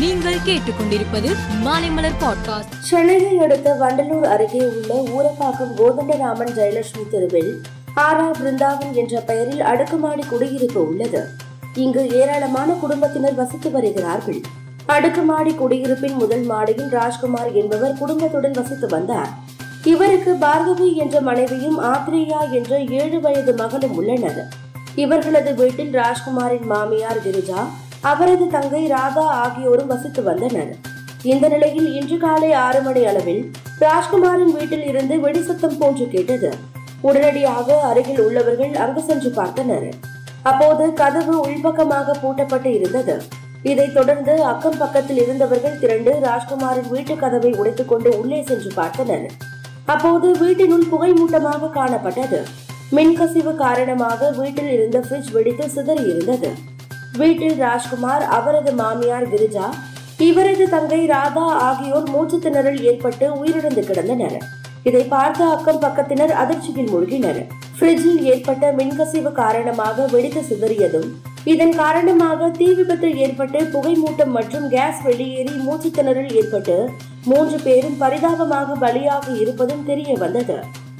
நீங்கள் கேட்டுக்கொண்டிருப்பது மாலைமலர் பாட்காஸ்ட். சென்னையை அடுத்த வண்டலூர் அருகே உள்ள ஊரப்பாக்கம் கோதண்டராமன் ஜெயலட்சுமி தெருவில் ஆரா பிருந்தாவன் என்ற பெயரில் அடுக்குமாடி குடியிருப்பு உள்ளது. இங்கு ஏராளமான குடும்பத்தினர் வசித்து வருகிறார்கள். அடுக்குமாடி குடியிருப்பின் முதல் மாடியில் ராஜ்குமார் என்பவர் குடும்பத்துடன் வசித்து வந்தார். இவருக்கு பார்கவி என்ற மனைவியும் ஆத்ரேயா என்ற ஏழு வயது மகளும் உள்ளனர். இவர்களது வீட்டில் ராஜ்குமாரின் மாமியார் கிரிஜா அவரது தங்கை ராதா ஆகியோரும் வசித்து வந்தனர். இந்த நிலையில் இன்று காலை ஆறு மணி அளவில் ராஜ்குமாரின் வீட்டில் இருந்து வெடி சத்தம் போன்று கேட்டது. உடனடியாக அருகில் உள்ளவர்கள் அங்கு சென்று பார்த்தனர். அப்போது கதவு உள்பக்கமாக பூட்டப்பட்டு இருந்தது. இதைத் தொடர்ந்து அக்கம் பக்கத்தில் இருந்தவர்கள் திரண்டு ராஜ்குமாரின் வீட்டு கதவை உடைத்துக் கொண்டு உள்ளே சென்று பார்த்தனர். அப்போது வீட்டினுள் புகை மூட்டமாக காணப்பட்டது மின்கசிவு காரணமாக வீட்டில் இருந்த ஃப்ரிட்ஜ் வெடித்து சிதறி இருந்தது வீட்டில் ராஜ்குமார் அவரது மாமியார் கிரிஜா இவரது தங்கை ராதா ஆகியோர் மூச்சு திணறல் ஏற்பட்டு உயிரிழந்து கிடந்தனர். இதை பார்த்த அக்கம் பக்கத்தினர் அதிர்ச்சியில் மூழ்கினர். ஃப்ரிட்ஜில் ஏற்பட்ட மின்கசிவு காரணமாக வெடித்து சிதறியதும் இதன் காரணமாக தீ விபத்து ஏற்பட்டு புகை மூட்டம் மற்றும் கேஸ் வெளியேறி மூச்சு திணறல் ஏற்பட்டு மூன்று பேரும் பரிதாபமாக பலியாகி இருப்பதும் தெரிய வந்தது.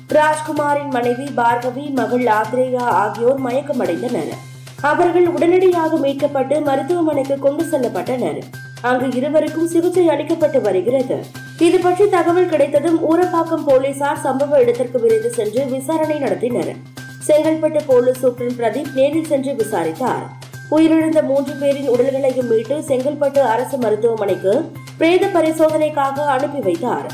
ராஜ்குமாரின் மனைவி பார்கவி மகள் ஆத்ரேயா ஆகியோர் மயக்கமடைந்தனர். அவர்கள் உடனடியாக மீட்கப்பட்டு மருத்துவமனைக்கு கொண்டு செல்லப்பட்டனர். அங்கு இருவருக்கும் சிகிச்சை அளிக்கப்பட்டு வருகிறது. இது பற்றி தகவல் கிடைத்ததும் ஊரப்பாக்கம் போலீசார் சம்பவ இடத்திற்கு விரைந்து சென்று விசாரணை நடத்தினர். செங்கல்பட்டு போலீஸ் சூப்ரண்ட் பிரதீப் நேரில் சென்று விசாரித்தார். உயிரிழந்த மூன்று பேரின் உடல்களையும் மீட்டு செங்கல்பட்டு அரசு மருத்துவமனைக்கு பிரேத பரிசோதனைக்காக அனுப்பி வைத்தார்.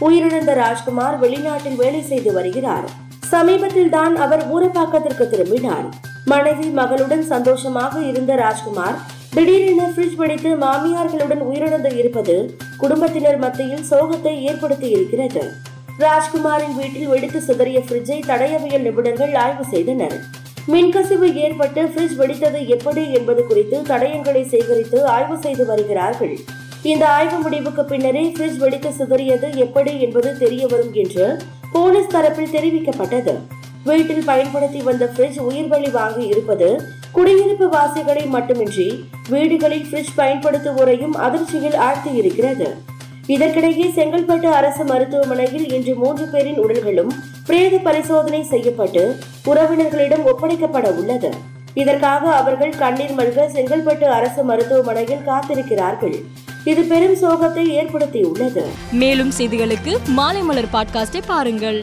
உயிரிழந்த ராஜ்குமார் வெளிநாட்டில் வேலை செய்து வருகிறார். சமீபத்தில் தான் அவர் ஊரப்பாக்கத்திற்கு திரும்பினார். மனைவி மகளுடன் சந்தோஷமாக இருந்த ராஜ்குமார் திடீரென ஃப்ரிட்ஜ் வெடித்து மாமியார்களுடன் உயிரிழந்து இருப்பது குடும்பத்தினர் மத்தியில் சோகத்தை ஏற்படுத்தி இருக்கிறது. ராஜ்குமாரின் வீட்டில் வெடித்து சிதறிய ஃப்ரிட்ஜை தடயவியல் நிபுணர்கள் ஆய்வு செய்தனர். மின்கசிவு ஏற்பட்டு ஃப்ரிட்ஜ் வெடித்தது எப்படி என்பது குறித்து தடயங்களை சேகரித்து ஆய்வு செய்து வருகிறார்கள். இந்த ஆய்வு முடிவுக்கு பின்னரே ஃப்ரிட்ஜ் வெடித்து சிதறியது எப்படி என்பது தெரிய வரும் என்று போலீஸ் தரப்பில் தெரிவிக்கப்பட்டது. வீட்டில் பயன்படுத்தி வந்த ஃப்ரிட்ஜ் உயிர்வழி வாங்கி இருப்பது குடியிருப்பு வாசிகளை மட்டுமின்றி வீடுகளில் ஃப்ரிட்ஜ் பயன்படுத்துவோரையும் அதிர்ச்சியில் ஆழ்த்தி இருக்கிறது இதற்கிடையே செங்கல்பட்டு அரசு மருத்துவமனையில் இன்று மூன்று பேரின் உடல்களும் பிரேத பரிசோதனை செய்யப்பட்டு உறவினர்களிடம் ஒப்படைக்கப்பட உள்ளது. இதற்காக அவர்கள் கண்ணீர் மல்க செங்கல்பட்டு அரசு மருத்துவமனையில் காத்திருக்கிறார்கள். இது பெரும் சோகத்தை ஏற்படுத்தியுள்ளது. மேலும் செய்திகளுக்கு மாலைமலர் பாட்காஸ்டை பாருங்கள்.